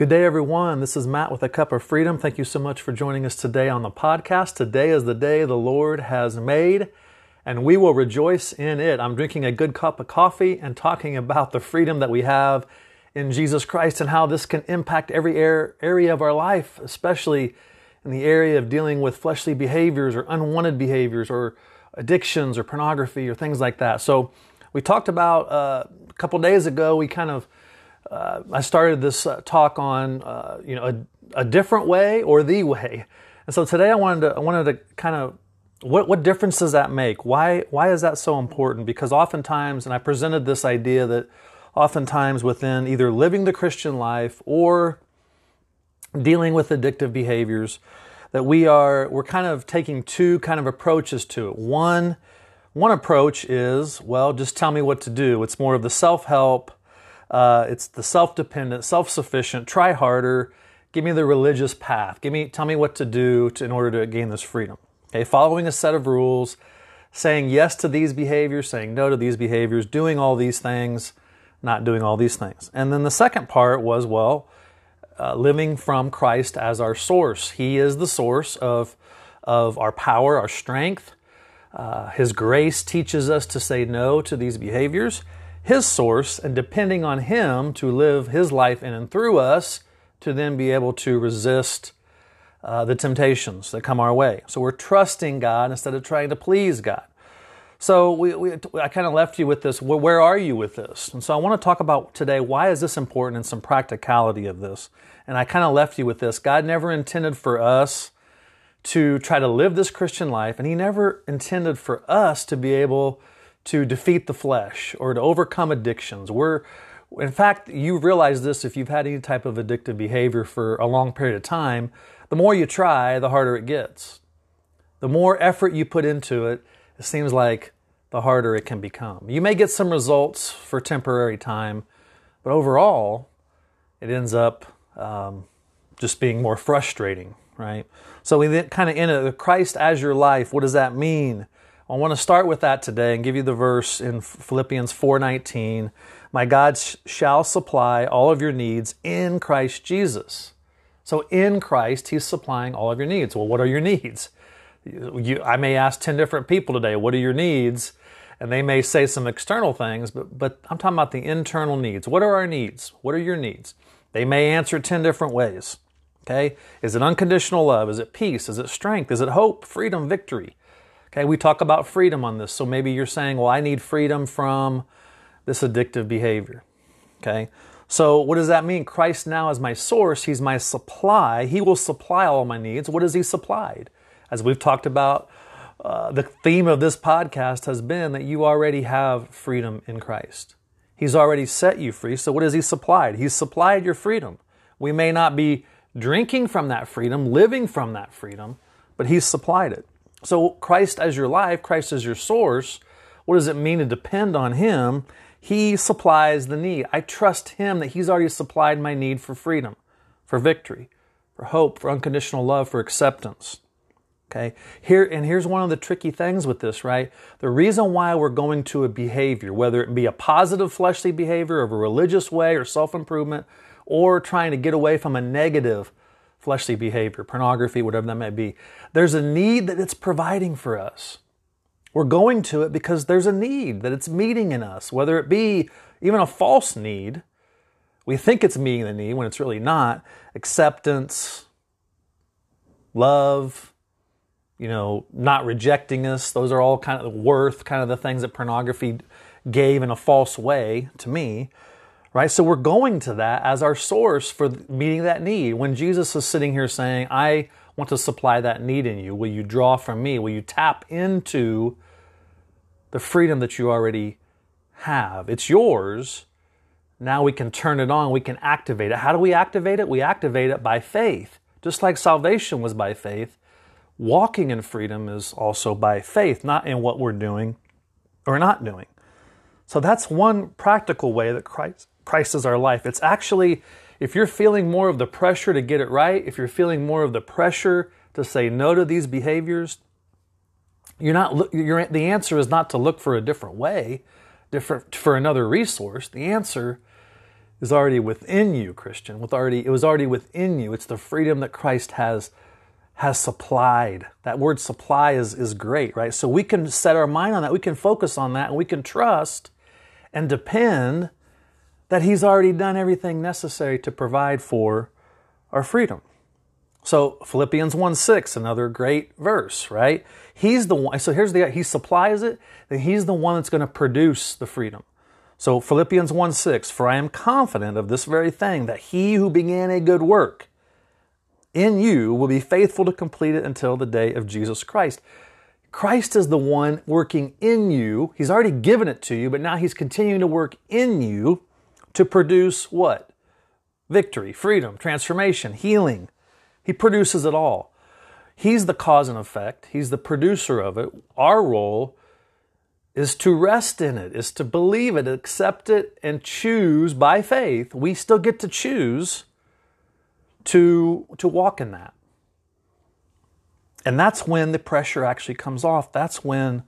Good day, everyone. This is Matt with a Cup of Freedom. Thank you so much for joining us today on the podcast. Today is the day the Lord has made, and we will rejoice in it. I'm drinking a good cup of coffee and talking about the freedom that we have in Jesus Christ and how this can impact every area of our life, especially in the area of dealing with fleshly behaviors or unwanted behaviors or addictions or pornography or things like that. So, we talked about uh, a couple days ago, we kind of uh, I started this uh, talk on uh, you know a, a, different way or the way, and so today I wanted to I wanted to kind of what what difference does that make? Why why is that so important? Because oftentimes, and I presented this idea that oftentimes within either living the Christian life or dealing with addictive behaviors, that we are we're kind of taking two kind of approaches to it. One one approach is well, just tell me what to do. It's more of the self help uh, it's the self-dependent, self-sufficient. Try harder. Give me the religious path. Give me, tell me what to do to, in order to gain this freedom. Okay, following a set of rules, saying yes to these behaviors, saying no to these behaviors, doing all these things, not doing all these things. And then the second part was well, uh, living from Christ as our source. He is the source of of our power, our strength. Uh, his grace teaches us to say no to these behaviors his source and depending on him to live his life in and through us to then be able to resist uh, the temptations that come our way. So we're trusting God instead of trying to please God. So we, we I kind of left you with this. Where are you with this? And so I want to talk about today why is this important and some practicality of this. And I kind of left you with this. God never intended for us to try to live this Christian life, and He never intended for us to be able to defeat the flesh or to overcome addictions. We're, in fact, you realize this if you've had any type of addictive behavior for a long period of time. The more you try, the harder it gets. The more effort you put into it, it seems like the harder it can become. You may get some results for temporary time, but overall, it ends up um, just being more frustrating, right? So we kind of end a Christ as your life. What does that mean? I want to start with that today and give you the verse in Philippians 4:19. My God shall supply all of your needs in Christ Jesus. So in Christ, He's supplying all of your needs. Well, what are your needs? You, I may ask 10 different people today, what are your needs? And they may say some external things, but, but I'm talking about the internal needs. What are our needs? What are your needs? They may answer 10 different ways. Okay? Is it unconditional love? Is it peace? Is it strength? Is it hope, freedom, victory? Okay, we talk about freedom on this. So maybe you're saying, well, I need freedom from this addictive behavior. Okay, so what does that mean? Christ now is my source, He's my supply. He will supply all my needs. What has He supplied? As we've talked about, uh, the theme of this podcast has been that you already have freedom in Christ. He's already set you free. So what has He supplied? He's supplied your freedom. We may not be drinking from that freedom, living from that freedom, but He's supplied it. So, Christ as your life, Christ as your source, what does it mean to depend on Him? He supplies the need. I trust Him that He's already supplied my need for freedom, for victory, for hope, for unconditional love, for acceptance. Okay? Here and here's one of the tricky things with this, right? The reason why we're going to a behavior, whether it be a positive fleshly behavior of a religious way or self-improvement, or trying to get away from a negative fleshly behavior, pornography, whatever that may be. There's a need that it's providing for us. We're going to it because there's a need that it's meeting in us, whether it be even a false need. We think it's meeting the need when it's really not. Acceptance, love, you know, not rejecting us. Those are all kind of worth, kind of the things that pornography gave in a false way to me right? So we're going to that as our source for meeting that need. When Jesus is sitting here saying, I want to supply that need in you, will you draw from me? Will you tap into the freedom that you already have? It's yours. Now we can turn it on, we can activate it. How do we activate it? We activate it by faith. Just like salvation was by faith, walking in freedom is also by faith, not in what we're doing or not doing. So that's one practical way that Christ Christ is our life. It's actually, if you're feeling more of the pressure to get it right, if you're feeling more of the pressure to say no to these behaviors, you're not, you're, the answer is not to look for a different way, different, for another resource. The answer is already within you, Christian. With already, it was already within you. It's the freedom that Christ has has supplied. That word supply is, is great, right? So we can set our mind on that. We can focus on that and we can trust and depend that He's already done everything necessary to provide for our freedom. So Philippians 1 6, another great verse, right? He's the one, so here's the, He supplies it, then He's the one that's going to produce the freedom. So Philippians 1 6, for I am confident of this very thing, that He who began a good work in you will be faithful to complete it until the day of Jesus Christ. Christ is the one working in you. He's already given it to you, but now He's continuing to work in you to produce what? Victory, freedom, transformation, healing. He produces it all. He's the cause and effect, He's the producer of it. Our role is to rest in it, is to believe it, accept it, and choose by faith. We still get to choose to, to walk in that. And that's when the pressure actually comes off. That's when.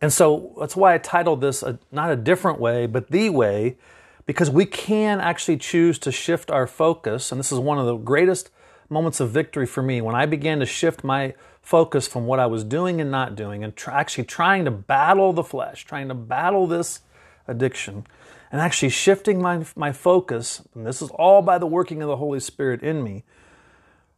And so that's why I titled this a, not a different way, but the way, because we can actually choose to shift our focus. And this is one of the greatest moments of victory for me when I began to shift my focus from what I was doing and not doing and actually trying to battle the flesh, trying to battle this addiction and actually shifting my, my focus, and this is all by the working of the Holy Spirit in me,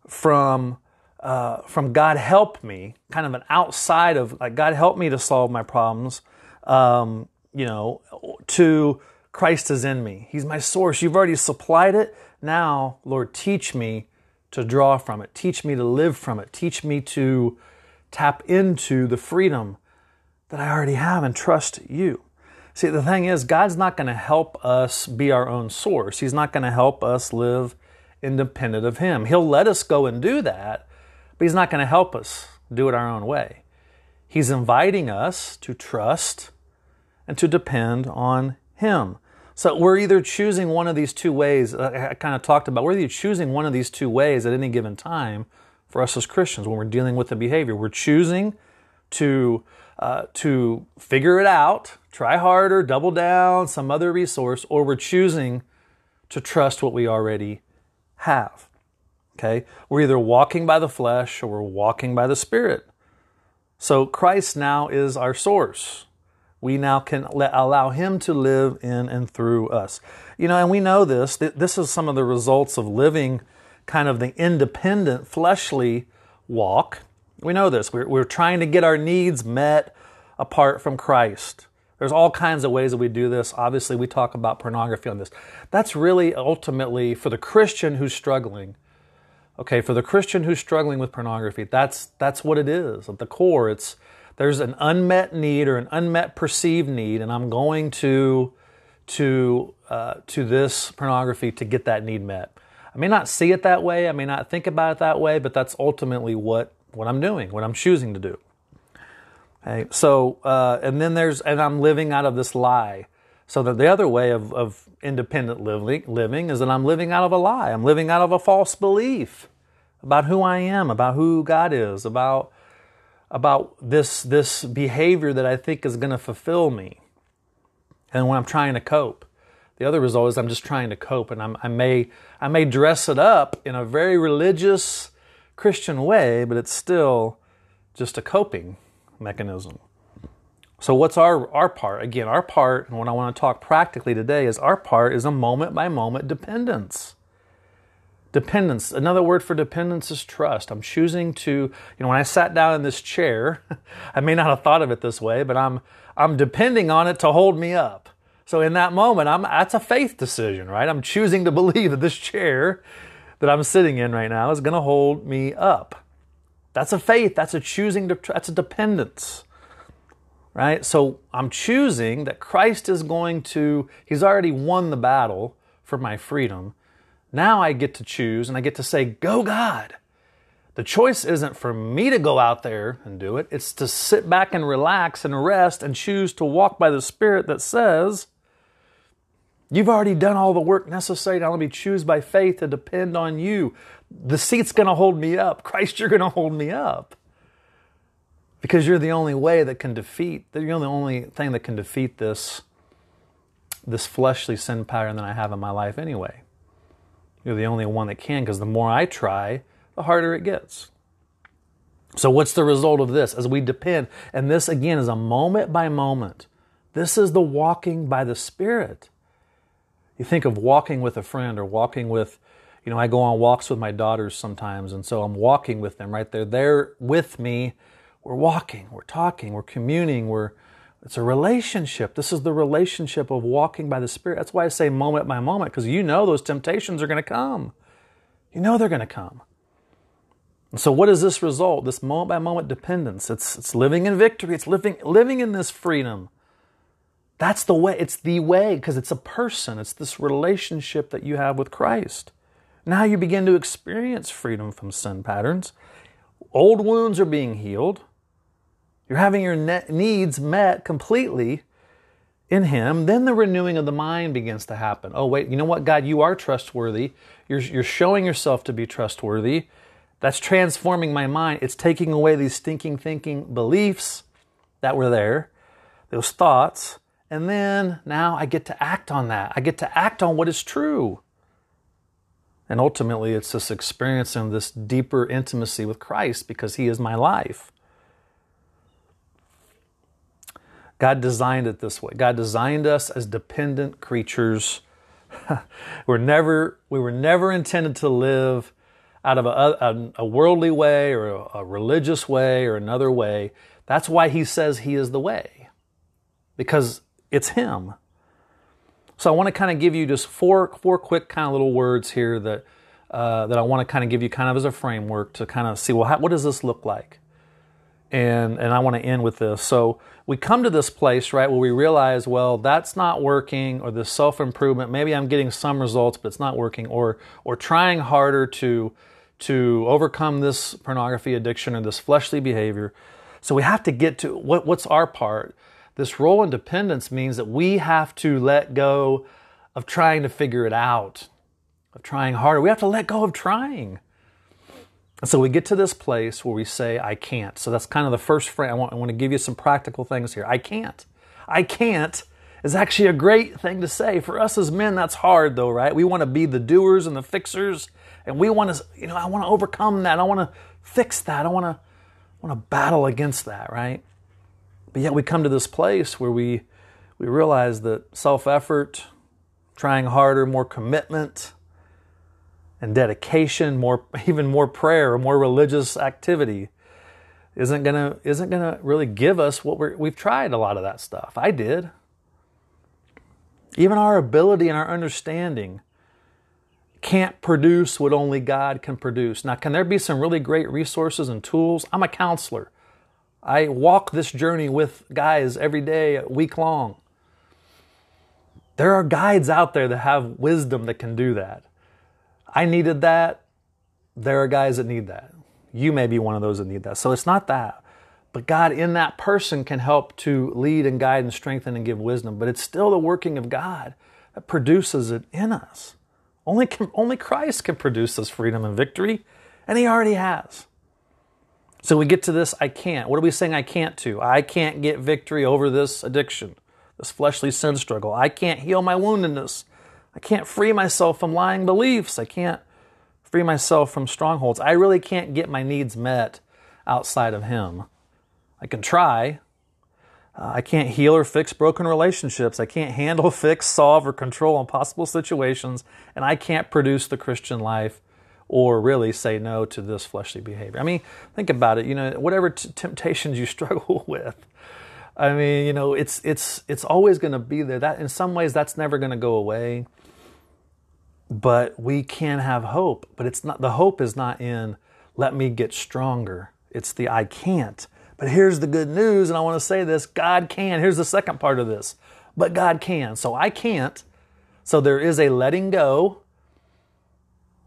from, uh, from God help me, kind of an outside of like God help me to solve my problems, um, you know, to Christ is in me. He's my source. You've already supplied it. Now, Lord, teach me to draw from it. Teach me to live from it. Teach me to tap into the freedom that I already have and trust you. See, the thing is, God's not going to help us be our own source. He's not going to help us live independent of Him. He'll let us go and do that, but He's not going to help us do it our own way. He's inviting us to trust and to depend on Him. So we're either choosing one of these two ways. Uh, I kind of talked about we're either choosing one of these two ways at any given time for us as Christians when we're dealing with the behavior. We're choosing to uh, to figure it out, try harder, double down, some other resource, or we're choosing to trust what we already have. Okay? We're either walking by the flesh or we're walking by the Spirit. So Christ now is our source. We now can let, allow Him to live in and through us. You know, and we know this. This is some of the results of living kind of the independent, fleshly walk we know this. We're, we're trying to get our needs met apart from Christ. There's all kinds of ways that we do this. Obviously, we talk about pornography on this. That's really ultimately for the Christian who's struggling. Okay, for the Christian who's struggling with pornography, that's that's what it is. At the core, it's there's an unmet need or an unmet perceived need, and I'm going to to uh, to this pornography to get that need met. I may not see it that way, I may not think about it that way, but that's ultimately what what I'm doing, what I'm choosing to do. Okay, so uh, and then there's and I'm living out of this lie. So that the other way of, of independent living, living is that I'm living out of a lie. I'm living out of a false belief about who I am, about who God is, about about this this behavior that I think is going to fulfill me. And when I'm trying to cope, the other result is I'm just trying to cope, and I'm, I may I may dress it up in a very religious Christian way, but it's still just a coping mechanism. So, what's our, our part? Again, our part, and what I want to talk practically today is our part is a moment by moment dependence. Dependence. Another word for dependence is trust. I'm choosing to, you know, when I sat down in this chair, I may not have thought of it this way, but I'm I'm depending on it to hold me up. So in that moment, I'm that's a faith decision, right? I'm choosing to believe that this chair that I'm sitting in right now is going to hold me up. That's a faith. That's a choosing. To, that's a dependence. Right? So I'm choosing that Christ is going to, He's already won the battle for my freedom. Now I get to choose and I get to say, Go, God. The choice isn't for me to go out there and do it, it's to sit back and relax and rest and choose to walk by the Spirit that says, You've already done all the work necessary to let me choose by faith to depend on you. The seat's going to hold me up. Christ, you're going to hold me up. Because you're the only way that can defeat, you're the only thing that can defeat this, this fleshly sin pattern that I have in my life anyway. You're the only one that can because the more I try, the harder it gets. So, what's the result of this? As we depend, and this again is a moment by moment. This is the walking by the Spirit. You think of walking with a friend or walking with, you know, I go on walks with my daughters sometimes, and so I'm walking with them right. They're there with me. We're walking, we're talking, we're communing, we're it's a relationship. This is the relationship of walking by the Spirit. That's why I say moment by moment, because you know those temptations are going to come. You know they're going to come. And so, what is this result? This moment by moment dependence. It's, it's living in victory. It's living, living in this freedom. That's the way. It's the way because it's a person. It's this relationship that you have with Christ. Now you begin to experience freedom from sin patterns. Old wounds are being healed. You're having your needs met completely in Him. Then the renewing of the mind begins to happen. Oh, wait, you know what, God, you are trustworthy. You're, you're showing yourself to be trustworthy. That's transforming my mind. It's taking away these stinking thinking beliefs that were there, those thoughts. And then now I get to act on that. I get to act on what is true. And ultimately, it's this experience experiencing this deeper intimacy with Christ because He is my life. God designed it this way. God designed us as dependent creatures. we're never, we were never intended to live out of a, a, a worldly way or a, a religious way or another way. That's why he says he is the way, because it's him. So I want to kind of give you just four four quick kind of little words here that uh, that I want to kind of give you kind of as a framework to kind of see well how, what does this look like, and and I want to end with this. So we come to this place right where we realize well that's not working or this self improvement maybe I'm getting some results but it's not working or or trying harder to to overcome this pornography addiction or this fleshly behavior. So we have to get to what, what's our part. This role in dependence means that we have to let go of trying to figure it out, of trying harder. We have to let go of trying. And so we get to this place where we say, I can't. So that's kind of the first frame. I want, I want to give you some practical things here. I can't. I can't is actually a great thing to say. For us as men, that's hard though, right? We want to be the doers and the fixers and we want to, you know, I want to overcome that. I want to fix that. I want to, want to battle against that, right? But yet we come to this place where we, we realize that self effort, trying harder, more commitment, and dedication, more even more prayer, more religious activity, isn't gonna isn't gonna really give us what we're we've tried a lot of that stuff. I did. Even our ability and our understanding can't produce what only God can produce. Now, can there be some really great resources and tools? I'm a counselor. I walk this journey with guys every day, week long. There are guides out there that have wisdom that can do that. I needed that. There are guys that need that. You may be one of those that need that. So it's not that. But God in that person can help to lead and guide and strengthen and give wisdom. But it's still the working of God that produces it in us. Only, only Christ can produce this freedom and victory, and He already has. So we get to this I can't. What are we saying I can't to? I can't get victory over this addiction, this fleshly sin struggle. I can't heal my woundedness. I can't free myself from lying beliefs. I can't free myself from strongholds. I really can't get my needs met outside of Him. I can try, uh, I can't heal or fix broken relationships. I can't handle, fix, solve, or control impossible situations. And I can't produce the Christian life or really say no to this fleshly behavior. I mean, think about it. You know, whatever t- temptations you struggle with, I mean, you know, it's it's it's always going to be there. That in some ways, that's never going to go away. But we can have hope. But it's not. The hope is not in let me get stronger. It's the I can't. But here's the good news, and I want to say this God can. Here's the second part of this. But God can. So I can't. So there is a letting go.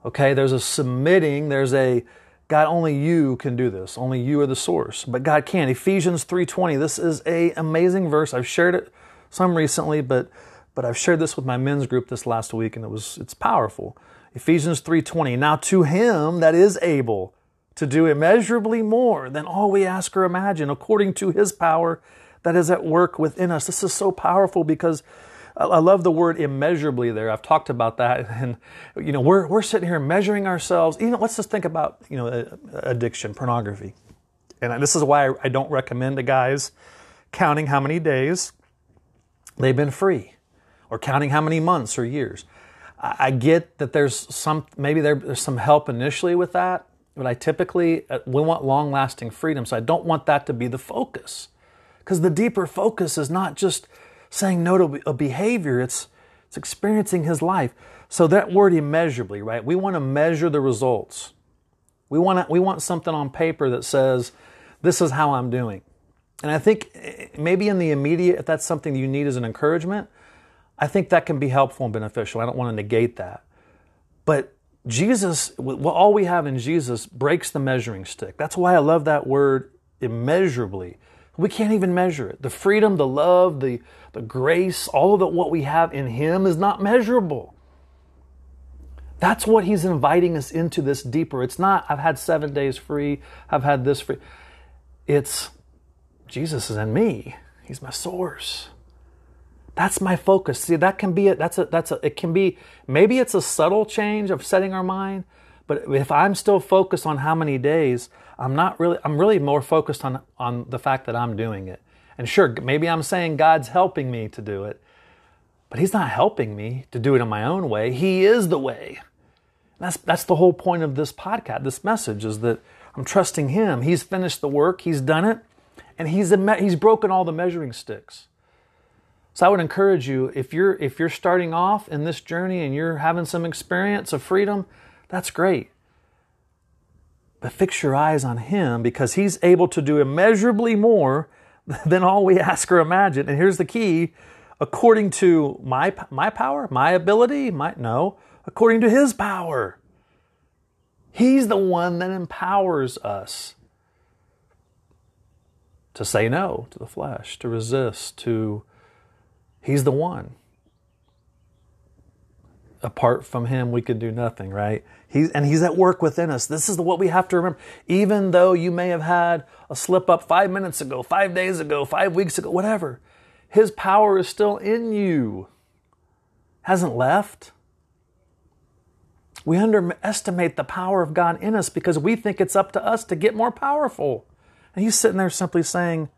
Okay, there's a submitting, there's a God only you can do this. Only you are the source. But God can. Ephesians 3:20. This is a amazing verse. I've shared it some recently, but but I've shared this with my men's group this last week and it was it's powerful. Ephesians 3:20. Now to him that is able to do immeasurably more than all we ask or imagine, according to his power that is at work within us. This is so powerful because I love the word immeasurably there. I've talked about that. And, you know, we're, we're sitting here measuring ourselves. Even let's just think about, you know, addiction, pornography. And this is why I don't recommend to guys counting how many days they've been free or counting how many months or years. I get that there's some, maybe there's some help initially with that, but I typically, uh, we want long lasting freedom. So I don't want that to be the focus. Because the deeper focus is not just saying no to a behavior, it's, it's experiencing his life. So that word immeasurably, right? We want to measure the results. We want, to, we want something on paper that says, this is how I'm doing. And I think eh, maybe in the immediate, if that's something you need as an encouragement, I think that can be helpful and beneficial. I don't want to negate that. But Jesus, all we have in Jesus breaks the measuring stick. That's why I love that word immeasurably. We can't even measure it. The freedom, the love, the, the grace, all of the, what we have in Him is not measurable. That's what He's inviting us into this deeper. It's not, I've had seven days free, I've had this free. It's, Jesus is in me. He's my source. That's my focus. See, that can be it. That's a, that's a, it can be, maybe it's a subtle change of setting our mind, but if I'm still focused on how many days, I'm not really, I'm really more focused on, on the fact that I'm doing it. And sure, maybe I'm saying God's helping me to do it, but He's not helping me to do it in my own way. He is the way. That's, that's the whole point of this podcast, this message is that I'm trusting Him. He's finished the work, He's done it, and He's, he's broken all the measuring sticks. So I would encourage you if you're if you're starting off in this journey and you're having some experience of freedom, that's great. But fix your eyes on him because he's able to do immeasurably more than all we ask or imagine. And here's the key, according to my my power, my ability, my no, according to his power. He's the one that empowers us to say no to the flesh, to resist, to He's the one. Apart from him, we could do nothing, right? He's, and he's at work within us. This is what we have to remember. Even though you may have had a slip up five minutes ago, five days ago, five weeks ago, whatever, his power is still in you. Hasn't left. We underestimate the power of God in us because we think it's up to us to get more powerful. And he's sitting there simply saying,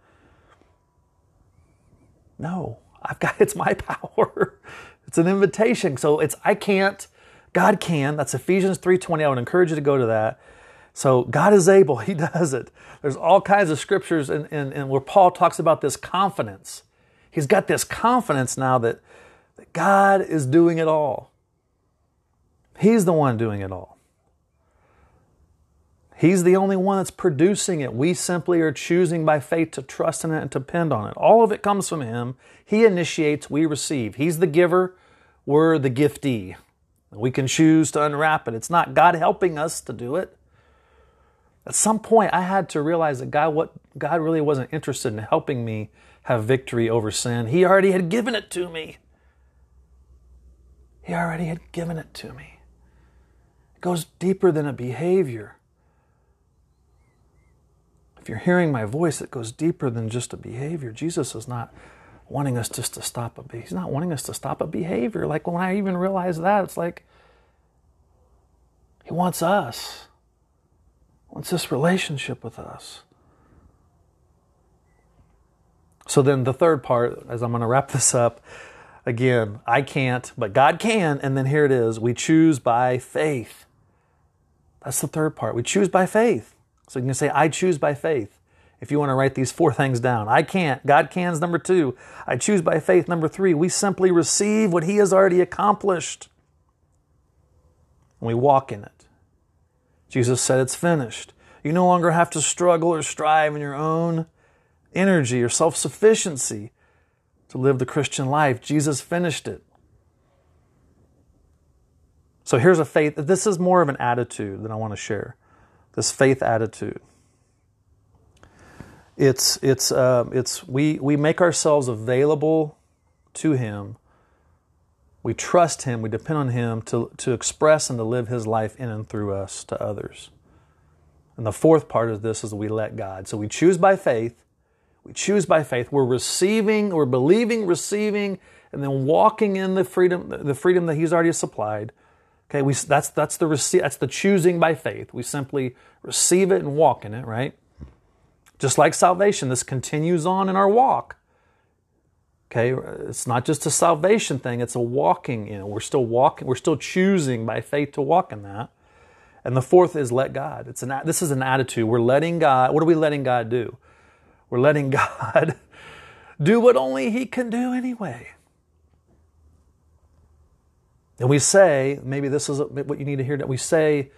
No, I've got it's my power. it's an invitation. So it's I can't, God can. That's Ephesians 3:20. I would encourage you to go to that. So God is able, He does it. There's all kinds of scriptures and in, in, in, where Paul talks about this confidence. He's got this confidence now that, that God is doing it all. He's the one doing it all. He's the only one that's producing it. We simply are choosing by faith to trust in it and to depend on it. All of it comes from Him. He initiates, we receive. He's the giver, we're the giftee. We can choose to unwrap it. It's not God helping us to do it. At some point, I had to realize that God, what, God really wasn't interested in helping me have victory over sin. He already had given it to me. He already had given it to me. It goes deeper than a behavior. If you're hearing my voice, it goes deeper than just a behavior. Jesus is not wanting us just to stop a behavior. he's not wanting us to stop a behavior. Like when I even realize that, it's like he wants us. He wants this relationship with us. So then the third part, as I'm going to wrap this up, again, I can't, but God can. And then here it is. We choose by faith. That's the third part. We choose by faith. So you can say, I choose by faith. If you want to write these four things down, I can't. God can's number two. I choose by faith. Number three, we simply receive what He has already accomplished. And we walk in it. Jesus said, It's finished. You no longer have to struggle or strive in your own energy or self sufficiency to live the Christian life. Jesus finished it. So here's a faith. This is more of an attitude that I want to share this faith attitude. It's, it's, uh, it's we, we make ourselves available to Him. We trust Him, we depend on Him to, to express and to live His life in and through us to others. And the fourth part of this is we let God. So we choose by faith. We choose by faith. We're receiving, we're believing, receiving and then walking in the freedom, the freedom that He's already supplied. Okay, we, that's, that's, the rece- that's the choosing by faith. We simply receive it and walk in it, right? Just like salvation, this continues on in our walk. Okay, uh, it's not just a salvation thing, it's a walking in. We're still walking, we're still choosing by faith to walk in that. And the fourth is let God. It's an this is an attitude. We're letting God, what are we letting God do? We're letting God do what only He can do anyway. And we say, maybe this is what you need to hear, that we say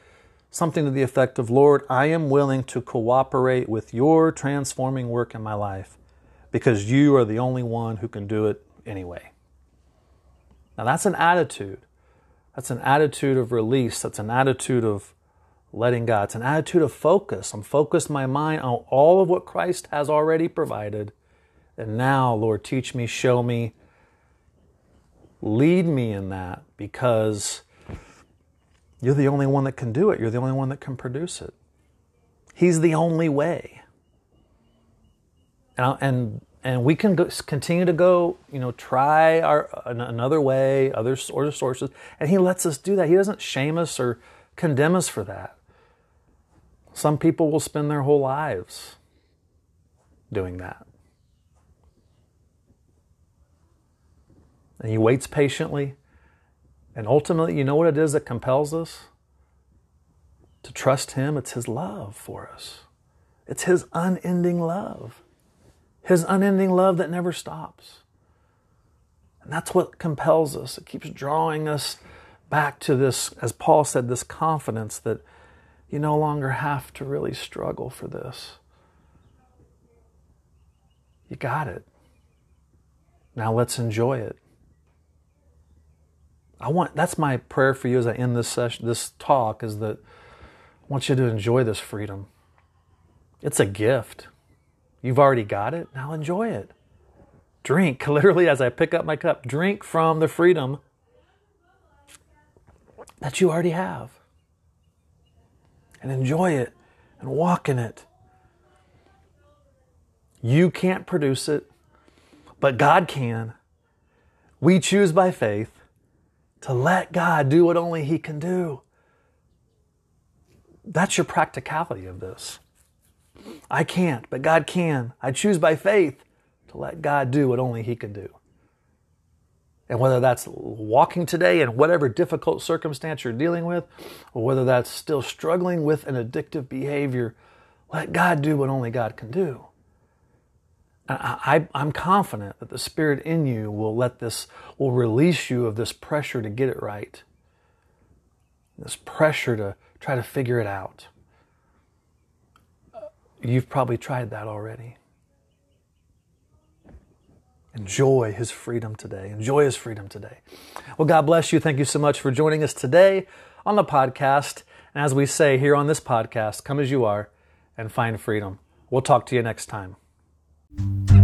something to the effect of, Lord, I am willing to cooperate with your transforming work in my life because you are the only one who can do it anyway. Now, that's an attitude. That's an attitude of release. That's an attitude of letting God. It's an attitude of focus. I'm focused my mind on all of what Christ has already provided. And now, Lord, teach me, show me, lead me in that because you're the only one that can do it. You're the only one that can produce it. He's the only way. And, and, and we can go, continue to go, you know, try our another way, other of sources, and He lets us do that. He doesn't shame us or condemn us for that. Some people will spend their whole lives doing that. And He waits patiently. And ultimately, you know what it is that compels us? To trust Him. It's His love for us, it's His unending love. His unending love that never stops. And that's what compels us. It keeps drawing us back to this, as Paul said, this confidence that you no longer have to really struggle for this. You got it. Now let's enjoy it. I want that's my prayer for you as I end this session this talk is that I want you to enjoy this freedom. It's a gift. You've already got it. Now enjoy it. Drink, literally, as I pick up my cup, drink from the freedom that you already have. And enjoy it and walk in it. You can't produce it, but God can. We choose by faith to let God do what only He can do. That's your practicality of this. I can't, but God can. I choose by faith to let God do what only He can do. And whether that's walking today in whatever difficult circumstance you're dealing with, or whether that's still struggling with an addictive behavior, let God do what only God can do. I, am confident that the Spirit in you will let this, will release you of this pressure to get it right, this pressure to try to figure it out. You've probably tried that already. Enjoy his freedom today. Enjoy his freedom today. Well, God bless you. Thank you so much for joining us today on the podcast. And as we say here on this podcast, come as you are and find freedom. We'll talk to you next time. Thank you.